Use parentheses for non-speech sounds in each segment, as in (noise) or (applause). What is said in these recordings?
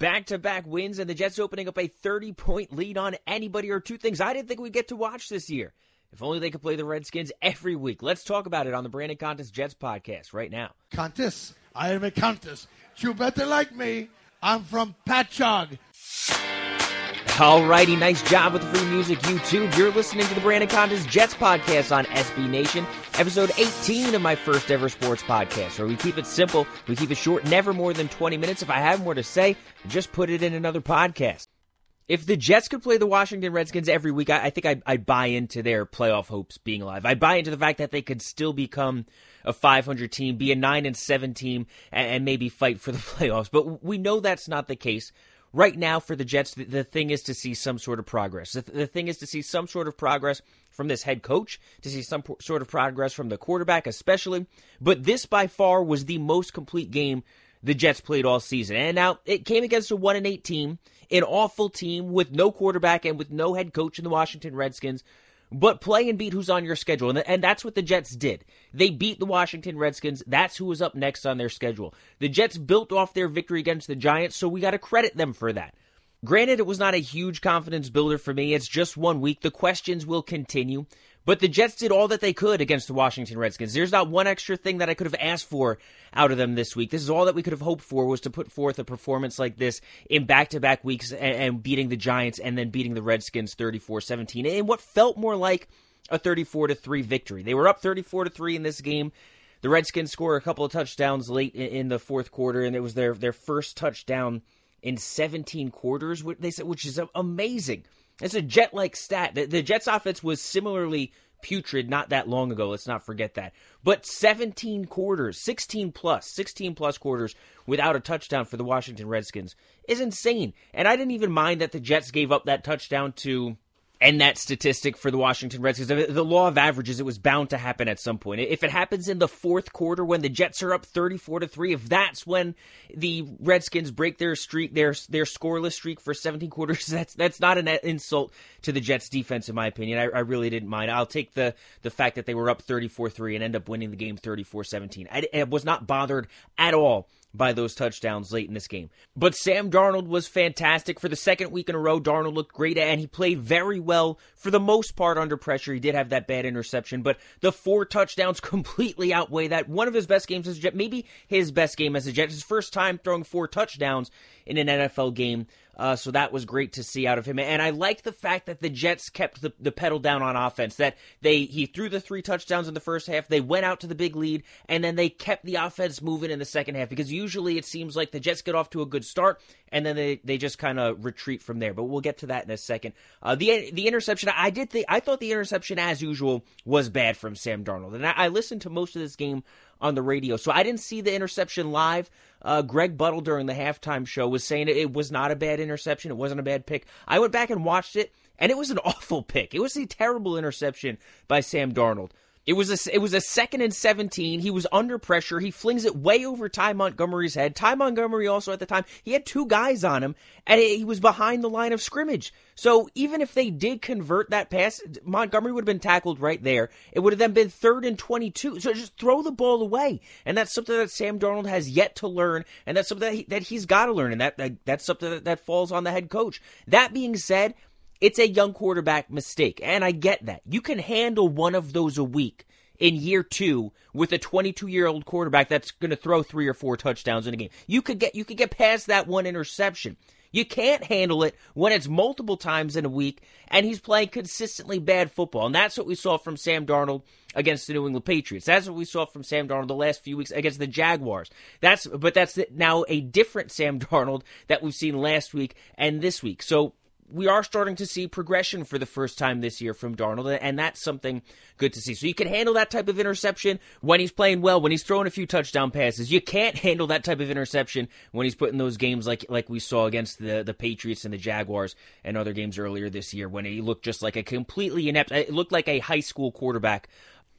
back to back wins and the Jets opening up a 30 point lead on anybody or two things I didn't think we'd get to watch this year. If only they could play the Redskins every week. Let's talk about it on the Brandon Contes Jets podcast right now. Contes, I am a Contes. You better like me. I'm from Patchogue. Alrighty, nice job with the free music, YouTube. You're listening to the Brandon Contes Jets podcast on SB Nation, episode 18 of my first ever sports podcast, where we keep it simple, we keep it short, never more than 20 minutes. If I have more to say, just put it in another podcast. If the Jets could play the Washington Redskins every week, I, I think I'd, I'd buy into their playoff hopes being alive. I buy into the fact that they could still become a 500 team, be a 9 and 7 team, and, and maybe fight for the (laughs) playoffs. But we know that's not the case right now for the Jets, the, the, thing is to see some sort of progress. The, the, thing is to see some sort of progress from this head coach, to see some sort of progress from the quarterback, especially. But this by far was the most complete game the Jets played all season. And now it came against a 1 and 8 team, an awful team with no quarterback and with no head coach in the Washington Redskins but play and beat who's on your schedule. And, and that's what the Jets did. They beat the Washington Redskins. That's who was up next on their schedule. The Jets built off their victory against the Giants, so we got to credit them for that. Granted, it was not a huge confidence builder for me. It's just one week. The questions will continue. But the Jets did all that they could against the Washington Redskins. There's not one extra thing that I could have asked for out of them this week. This is all that we could have hoped for was to put forth a performance like this in back-to-back weeks and, and beating the Giants and then beating the Redskins 34-17 in what felt more like a 34 to 3 victory. They were up 34 to 3 in this game. The Redskins score a couple of touchdowns late in the fourth quarter and it was their their first touchdown in 17 quarters, they said, which is amazing. It's a jet like stat. The, the Jets offense was similarly putrid not that long ago. Let's not forget that. But 17 quarters, 16 plus, 16 plus quarters without a touchdown for the Washington Redskins is insane. And I didn't even mind that the Jets gave up that touchdown to and that statistic for the Washington Redskins. The law of averages, it was bound to happen at some point. If it happens in the fourth quarter when the Jets are up 34 to 3, if that's when the Redskins break their streak, their their scoreless streak for 17 quarters, (laughs) that's that's not an insult to the Jets defense in my opinion. I, I really didn't mind. I'll take the the fact that they were up 34-3 and end up winning the game 34-17. I, I was not bothered at all by those touchdowns late in this game. But Sam Darnold was fantastic for the second week in a row. Darnold looked great and he played very well for the most part under pressure. He did have that bad interception, but the four touchdowns (laughs) completely outweigh that. One of his best games as a Jet, maybe his best game as a Jet. His first time throwing four touchdowns in an NFL game. Uh, so that was great to see out of him. And I like the fact that the Jets kept the, the pedal down on offense. That they he threw the three touchdowns in the first half. They went out to the big lead, and then they kept the offense moving in the second half. Because usually it seems like the Jets get off to a good start, and then they, they just kind of retreat from there. But we'll get to that in a second. Uh, the the interception, I did think I thought the interception as usual was bad from Sam Darnold, and I, I listened to most of this game on the radio. So I didn't see the interception live. Uh, Greg Buttle during the halftime show was saying it, it was not a bad interception. It wasn't a bad pick. I went back and watched it, and it was an (laughs) awful pick. It was a terrible interception by Sam Darnold. It was a it was a second and seventeen. He was under pressure. He flings it way over Ty Montgomery's head. Ty Montgomery also at the time he had two guys on him, and he was behind the line of scrimmage. So even if they did convert that pass, Montgomery would have been tackled right there. It would have then been third and twenty-two. So just throw the ball away, and that's something that Sam Darnold has yet to learn, and that's something that, he, that he's got to learn, and that, that that's something that, that falls on the head coach. That being said, it's a young quarterback mistake, and I get that. You can handle one of those a week in year two with a 22 year old quarterback that's going to throw three or four touchdowns in a game. You could get you could get past that one interception. You can't handle it when it's multiple times in a week and he's playing consistently bad football. And that's what we saw from Sam Darnold against the New England Patriots. That's what we saw from Sam Darnold the last few weeks against the Jaguars. That's but that's now a different Sam (laughs) Darnold that we've seen last week and this week. So we are starting to see progression for the first time this year from Darnold, and that's something good to see. So you can handle that type of interception when he's playing well, when he's throwing a few touchdown passes. You can't handle that type of interception when he's putting those games like like we saw against the the Patriots and the Jaguars and other games earlier this year when he looked just like a completely inept. It looked like a high school quarterback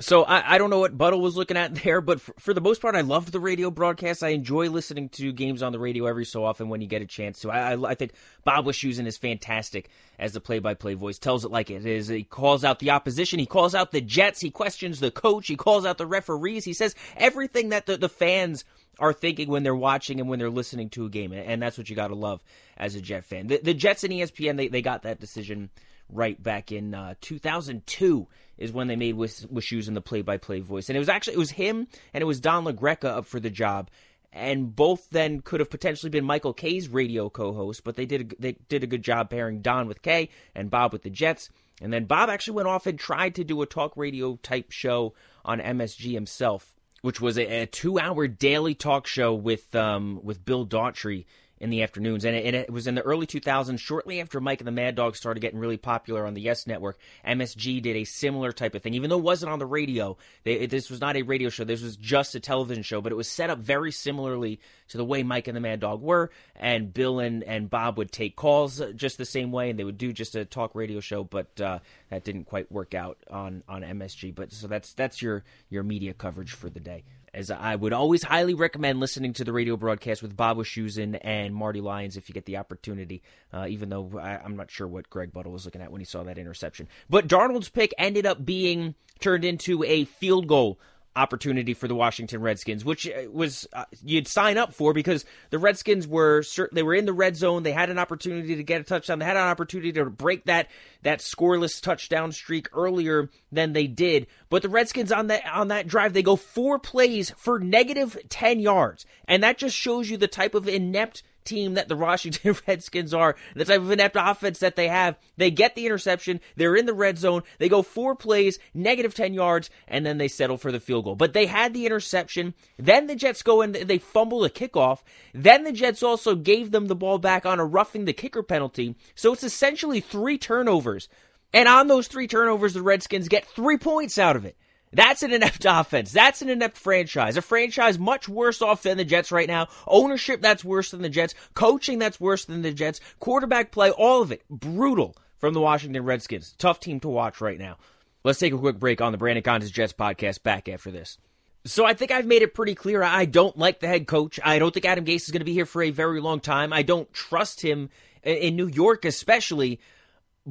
So I, I don't know what Buttle was looking at (laughs) there, but for, for, the most part, I loved the radio broadcast. I enjoy listening to games on the radio every so often when you get a chance to. I, I, I think Bob Wischusen is fantastic as the play-by-play voice. Tells it like it is. He calls out the opposition. He calls out the Jets. He questions the coach. He calls out the referees. He says everything that the, the fans are thinking when they're watching and when they're listening to a game, and that's what you got to love as a Jet fan. The, the Jets and ESPN they, they got that decision right back in uh, 2002 is when they made Wish, Wischusen the play-by-play voice, and it was actually it was him and it was Don LaGreca up for the job, and both then could have potentially been Michael Kay's radio co-host, but they did a, they did a good job pairing Don with Kay and Bob with the Jets, and then Bob actually went off and tried to do a talk radio type show on MSG himself, which was a, a two-hour daily talk show with um, with Bill Daughtry in the afternoons. And it, it, was in the early 2000s, shortly after Mike and the Mad Dog started getting really popular on the Yes Network. MSG did a similar type of thing, even though it wasn't on the radio. They, this was not a radio show. This was just a television show, but it was set up very similarly to the way Mike and the Mad Dog were. And Bill and, and Bob would take calls just the same way, and they would do just a talk radio show. But uh, that didn't quite work out on, on MSG. But so that's that's your your media coverage for the day as I would always highly recommend listening to the radio broadcast with Bob Wischusen and Marty Lyons if you get the opportunity, uh, even though I, am not sure what Greg Buttle was looking at when he saw that interception. But Darnold's pick ended up being turned into a field goal opportunity for the Washington Redskins, which uh, was uh, you'd sign up for because the Redskins were they were in the red zone. They had an opportunity to get a touchdown. They had an opportunity to break that that scoreless touchdown streak earlier than they did. But the Redskins on that on that drive they go four plays for negative ten yards, and that just shows you the type of inept team that the Washington (laughs) Redskins are, the type of inept offense that they have. They get the interception, they're in the red zone, they go four plays, negative 10 yards, and then they settle for the field goal. But they had the interception, then the Jets go and they fumble a kickoff, then the Jets also gave them the ball back on a roughing the kicker penalty. So it's essentially three turnovers. And on those three turnovers, the Redskins get three points out of it. That's an inept (laughs) offense. That's an inept franchise. A franchise much worse off than the Jets right now. Ownership that's worse than the Jets. Coaching that's worse than the Jets. Quarterback play, all of it. Brutal from the Washington Redskins. Tough team to watch right now. Let's take a quick break on the Brandon Contes Jets podcast back after this. So I think I've made it pretty clear. I don't like the head coach. I don't think Adam Gase is going to be here for a very long time. I don't trust him in New York, especially.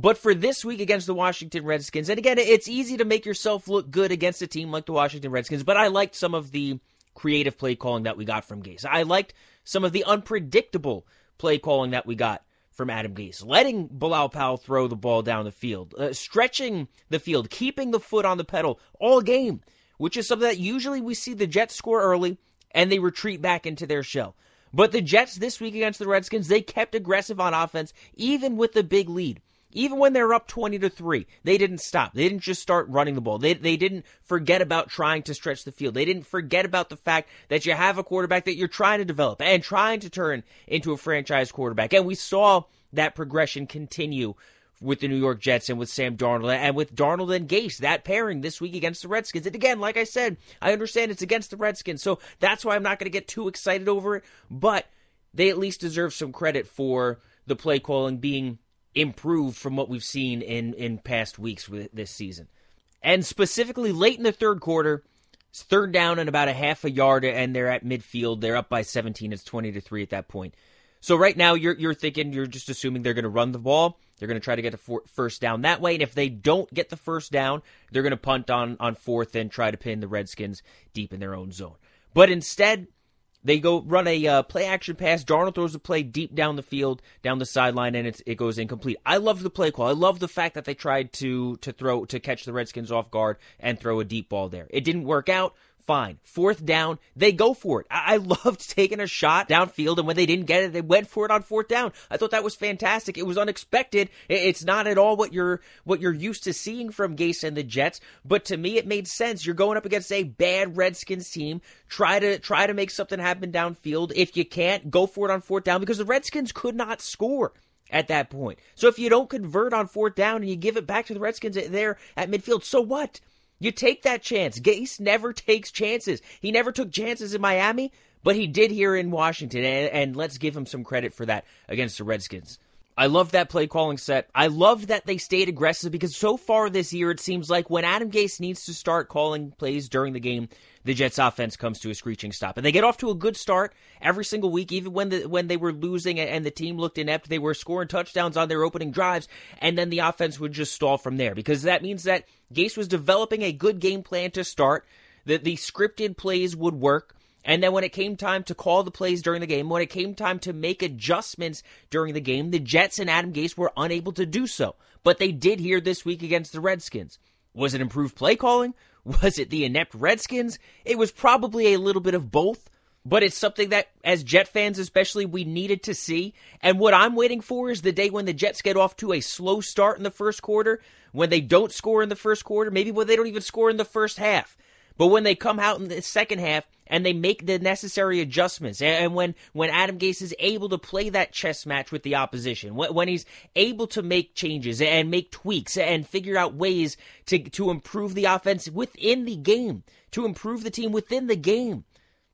But for this week against the Washington Redskins, and again, it's easy to make yourself look good against a team like the Washington Redskins, but I liked some of the creative play calling that we got from Gase. I liked some of the unpredictable play calling that we got from Adam Gase, letting Bilal Powell throw the ball down the field, uh, stretching the field, keeping the foot on the pedal all game, which is something that usually we see the Jets score early and they retreat back into their shell. But the Jets this week against the Redskins, they kept aggressive on offense, even with the big lead. Even when they were up 20 to 3, they didn't stop. They didn't just start running the ball. They, they didn't forget about trying to stretch the field. They didn't forget about the fact that you have a quarterback that you're trying to develop and trying to turn into a franchise quarterback. And we saw that progression continue with the New York Jets and with Sam Darnold and with Darnold and Gase, that pairing this week against the Redskins. And again, like I said, I understand it's against the Redskins, so that's why I'm not going to get too excited over it, but they at least deserve some credit for the play calling being improved from what we've seen in in past weeks with this season. And specifically late in the third quarter, it's third down and about a half a yard, and they're at midfield. They're up by 17. It's 20 to three at that point. So right now, you're you're thinking you're just assuming they're going to run the ball. They're going to try to get the first down that way, and if they don't get the first down, they're going to punt on on fourth and try to pin the Redskins deep in their own zone. But instead, they go run a uh, play action pass. Darnold throws a play deep down the field, down the sideline, and it goes incomplete. I love the play call. I love the fact that they tried to to throw to catch the Redskins off guard and throw a deep ball there. It didn't work out fine. Fourth down, they go for it. I-, I (laughs) loved taking a shot downfield, and when they didn't get it, they went for it on fourth down. I thought that was fantastic. It was unexpected. It's not at all what you're what you're used to seeing from Gase and the Jets, but to me, it made sense. You're going up against a bad Redskins team. Try to try to make something happen downfield. If you can't, go for it on fourth down because the Redskins could not score at that point. So if you don't convert on fourth down and you give it back to the Redskins eh, there at midfield, so what? You take that chance. Gase never takes chances. He never took chances in Miami, but he did here in Washington, and, and let's give him some credit for that against the Redskins. I love that play calling set. I love that they stayed aggressive because so far this year it seems like when Adam Gase needs to start calling plays during the game, the Jets offense comes to a screeching stop. And they get off to a good start every single week, even when the when they were losing and the team looked inept, they were scoring touchdowns on their opening drives, and then the offense would just stall from there. Because that means that Gase was developing a good game plan to start, that the scripted plays would work. And then when it came time to call the plays during the game, when it came time to make adjustments during the game, the Jets and Adam Gase were unable to do so. But they did here this week against the Redskins. Was it improved play calling? (laughs) Was it the inept Redskins? It was probably a little bit of both, but it's something that, as Jet fans especially, we needed to see. And what I'm waiting for is the day when the Jets get off to a slow start in the first quarter, when they don't score in the first quarter, maybe when they don't even score in the first half. But when they come out in the second half and they make the necessary adjustments. And when, when Adam Gase is able to play that chess match with the opposition, when he's able to make changes and make tweaks and figure out ways to, to improve the offense within the game, to improve the team within the game,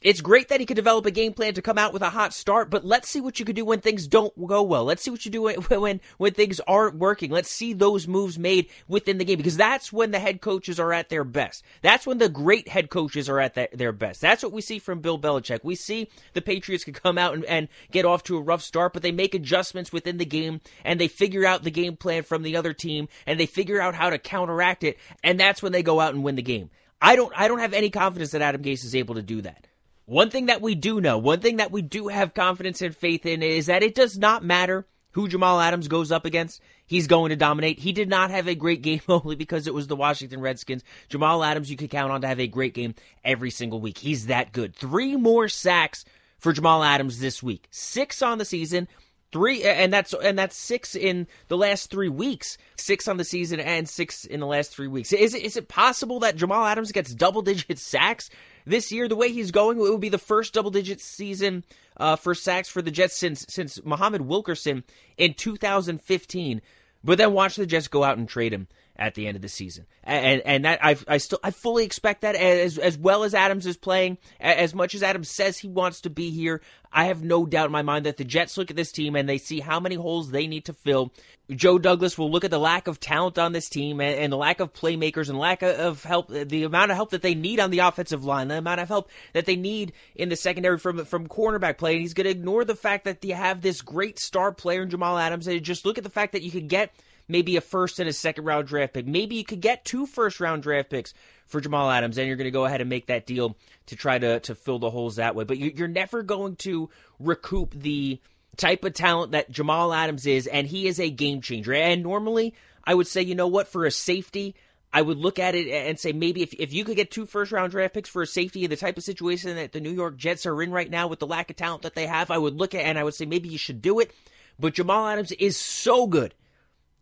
it's great that he could develop a game plan to come out with a hot start, but let's see what you could do when things don't go well. Let's see what you do when, (laughs) when, when things aren't working. Let's see those moves made within the game because that's when the head coaches are at their best. That's when the great head coaches are at the, their best. That's what we see from Bill Belichick. We see the Patriots could come out and, and get off to a rough start, but they make adjustments within the game and they figure out the game plan from the other team and they figure out how to counteract it, and that's when they go out and win the game. I don't I don't have any confidence that Adam Gase is able to do that. One thing that we do know, one thing that we do have confidence and faith in is that it does not matter who Jamal Adams goes up against. He's going to dominate. He did not have a great game (laughs) only because it was the Washington Redskins. Jamal Adams, you could count on to have a great game every single week. He's that good. Three more sacks for Jamal Adams this week. Six on the season. Three and that's and that's six in the last three weeks. Six on the season and six in the last three weeks. Is it is it possible that Jamal Adams gets double digit sacks this year, the way he's going, it would be the first double digit season uh, for sacks for the Jets since since Muhammad Wilkerson in 2015. But then watch the Jets go out and trade him at the end of the season, and and that I I still I fully expect that as as well as Adams is playing, as much as Adams says he wants to be here. I have no doubt in my mind that the Jets look at this team and they see how many holes they need to fill. Joe Douglas will look at the lack of talent on this team and, and the lack of playmakers and lack of help, the amount of help that they need on the offensive line, the amount of help that they need in the secondary from from cornerback play. And he's going to ignore the fact that you have this great star player in Jamal Adams and just look at the fact that you could get maybe a first and a second round draft pick. Maybe you could get two first round draft picks for Jamal Adams, and you're going to go ahead and make that deal to try to, to fill the holes that way. But you, you're never going to recoup the type of talent that Jamal Adams is, and he is a game changer. And normally, I would say, you know what, for a safety, I would look at it and say maybe if, if you could get two first round draft picks for a safety in the type of situation that the New York Jets are in right now with the lack of talent that they have, I would look at and I would say maybe you should do it. But Jamal Adams is so good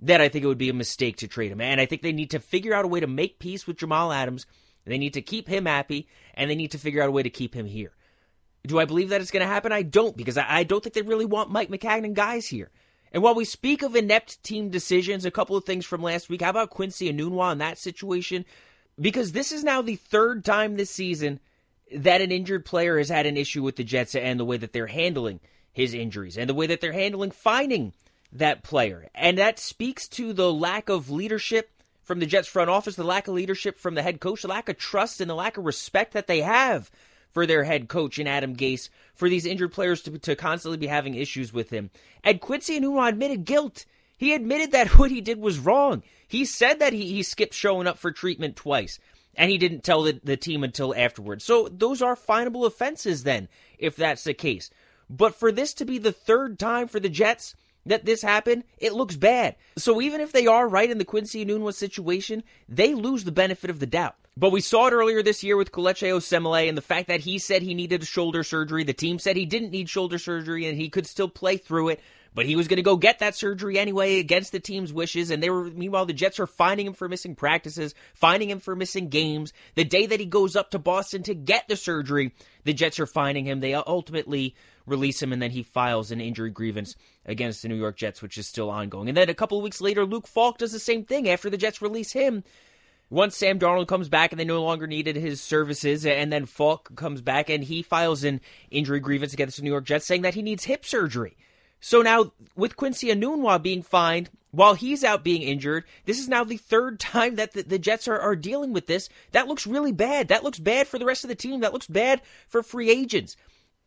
that I think it would be a mistake to trade him. And I think they need to figure out a way to make peace with Jamal Adams. They need to keep him happy, and they need to figure out a way to keep him here. Do I believe that it's going to happen? I don't, because I, don't think they really want Mike Maccagnan guys here. And while we speak of inept team decisions, a couple of things from last week. How about Quincy and Enunwa in that situation? Because this is now the third time this season that an injured player has had an issue with the Jets and the way that they're handling his injuries and the way that they're handling finding that player. And that speaks to the lack of leadership from the Jets front office, the lack of leadership from the head coach, the lack of trust and the lack of respect that they have for their head coach in Adam Gase for these injured players to, to constantly be having issues with him. And Quincy Enunwa admitted guilt. He admitted that (laughs) what he did was wrong. He said that he, he skipped showing up for treatment twice, and he didn't tell the, the team until afterwards. So those are finable offenses then, if that's the case. But for this to be the third time for the Jets that this happened, it looks bad. So even if they are right in the Quincy Enunwa situation, they lose the benefit of the doubt. But we saw it earlier this year with Kelechi Osemele and the fact that he said he needed a shoulder surgery. The team said he didn't need shoulder surgery and he could still play through it. But he was going to go get that surgery anyway against the team's wishes. And they were, meanwhile, the Jets are finding him for missing practices, finding him for missing games. The day that he goes up to Boston to get the surgery, the Jets are finding him. They ultimately release him, and then he files an injury grievance against the New York Jets, which is still ongoing. And then a couple of weeks later, Luke Falk does the same thing after the Jets release him. Once Sam Darnold comes back and they no longer needed his services, and then Falk comes back and he files an injury grievance against the New York Jets saying that he needs hip surgery. So now with Quincy Enunwa being fined while he's out being injured, this is now the third (laughs) time that the, the Jets are, are dealing with this. That looks really bad. That looks bad for the rest of the team. That looks bad for free agents.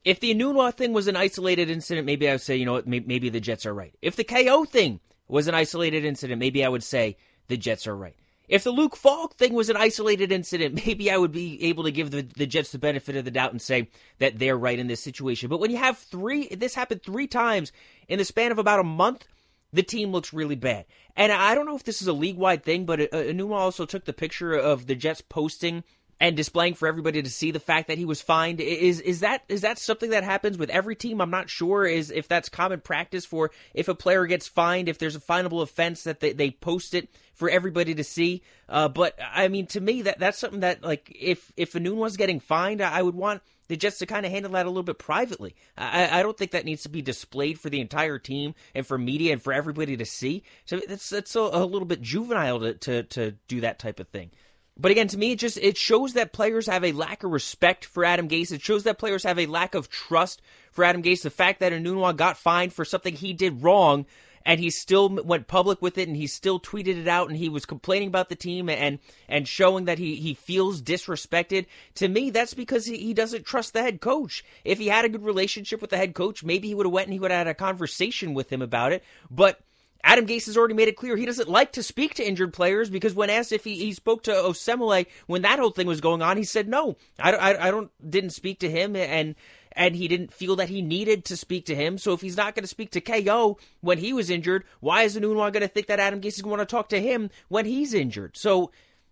If the Enunwa thing was an isolated incident, maybe I would say, you know what, maybe the Jets are right. If the KO thing was an isolated incident, maybe I would say the Jets are right. If the Luke Falk thing was an isolated incident, (laughs) maybe I would be able to give the, the Jets the benefit of the doubt and say that they're right in this situation. But when you have three, this happened three times in the span of about a month, the team looks really bad. And I don't know if this is a league wide thing, but uh, Enunwa also took the picture of the Jets posting and displaying for everybody to see the fact that he was fined is is that is that something that happens with every team i'm not sure is if that's common practice for if a player gets fined if there's a finable offense that they, they post it for everybody to see uh, but i mean to me that that's something that like if if Enunwa was getting fined i would want the Jets to kind of handle that a little bit privately. I, I don't think that needs to be displayed for the entire team and for media and for everybody to see. So that's that's a, a little bit juvenile to, to to do that type of thing. But again, to me, it just it shows that players have a lack of respect for Adam Gase. It shows that players have a lack of trust for Adam Gase. The fact that Enunwa got fined for something he did wrong, and he still went public with it, and he still tweeted it out, and he was complaining about the team and and showing that he he feels disrespected. To me, that's because he, he doesn't trust the head coach. If he had a good relationship with the head coach, maybe he would have went and he would have had a conversation with him about it. But Adam Gase has already made it clear he doesn't like to speak to injured players because when asked if he, he spoke to Osemele when that whole thing was going on, he said no, I, I, I don't didn't speak to him and and he didn't feel that he needed to speak to him. So if he's not going to speak to KO when he was injured, why is Enunwa going to think that Adam Gase is going to talk to him when he's injured? So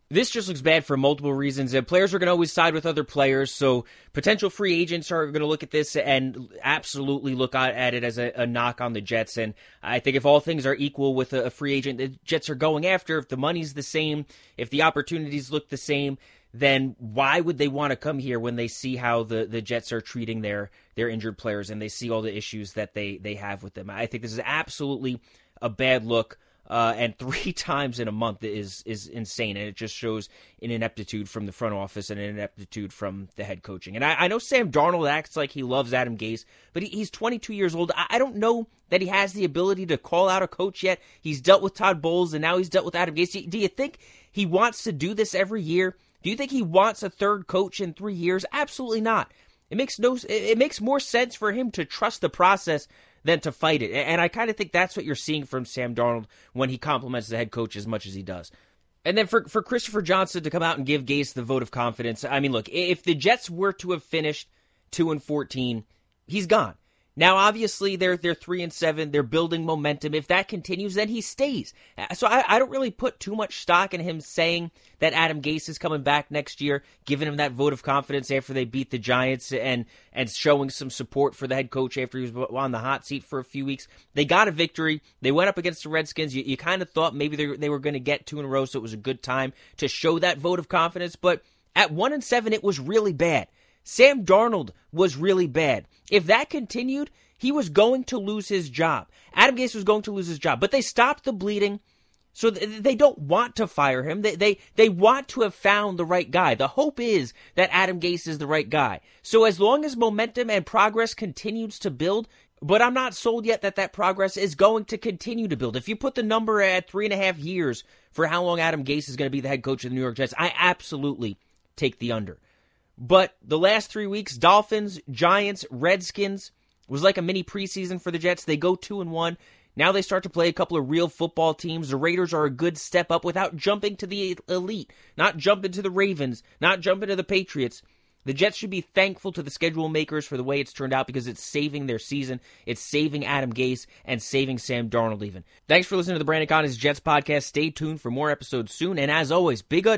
this just looks bad for multiple reasons. And players are going to always side with other players. So potential free agents are going to look at this and absolutely look at it as a, a knock on the Jets. And I think if all things are equal with a, a free agent, the Jets are going after, if the money's the same, if the opportunities look the same, then why would they want to come here when they see how the, the Jets are treating their their injured players and they see all the issues that they, they have with them? I think this is absolutely a bad look uh, and three (laughs) times in a month is is insane, and it just shows an ineptitude from the front office and an ineptitude from the head coaching. And I, I know Sam Darnold acts like he loves Adam Gase, but he, he's 22 years old. I, I, don't know that he has the ability to call out a coach yet. He's dealt with Todd Bowles, and now he's dealt with Adam Gase. Do, you think he wants to do this every year? Do you think he wants a third coach in three years? Absolutely not. It makes no. It makes more sense for him to trust the process than to fight it. And I kind of think that's what you're seeing from Sam Darnold when he compliments the head coach as much as he does. And then for, for Christopher Johnson to come out and give Gase the vote of confidence, I mean, look, if the Jets were to have finished 2 and 14, he's gone. Now, obviously, they're they're three and seven. They're building momentum. If that continues, then he stays. Uh, so I, I don't really put too much stock in him saying that Adam Gase is coming back next year, giving him that vote of confidence after they beat the Giants and and showing some support for the head coach after he was on the hot seat for a few weeks. They got a victory. They went up against the Redskins. You, you kind of thought maybe they, they were going to get two in a row, so it was a good time to show that vote of confidence. But at one and seven, it was really bad. Sam Darnold was really bad. If that continued, he was going to lose his job. Adam Gase was going to lose his job, but they stopped the bleeding. So they don't want to fire him. They, they they want to have found the right guy. The hope is that Adam Gase is the right guy. So as long as momentum and progress continues to build, but I'm not sold yet that that progress is going to continue to build. If you put the number at three and a half years for how long Adam Gase is going to be the head coach of the New York Jets, I absolutely take the under. But the last three weeks, Dolphins, Giants, Redskins, was like a mini preseason for the Jets. They go two and one. Now they start to play a couple of real football teams. The Raiders are a good step up without jumping to the elite, not jumping to the Ravens, not jumping to the Patriots. The Jets should be thankful to the schedule makers for the way it's turned out because it's saving their season. It's saving Adam Gase and saving Sam Darnold even. Thanks for listening to the Brandon Contes Jets podcast. Stay tuned for more episodes soon. And as always, big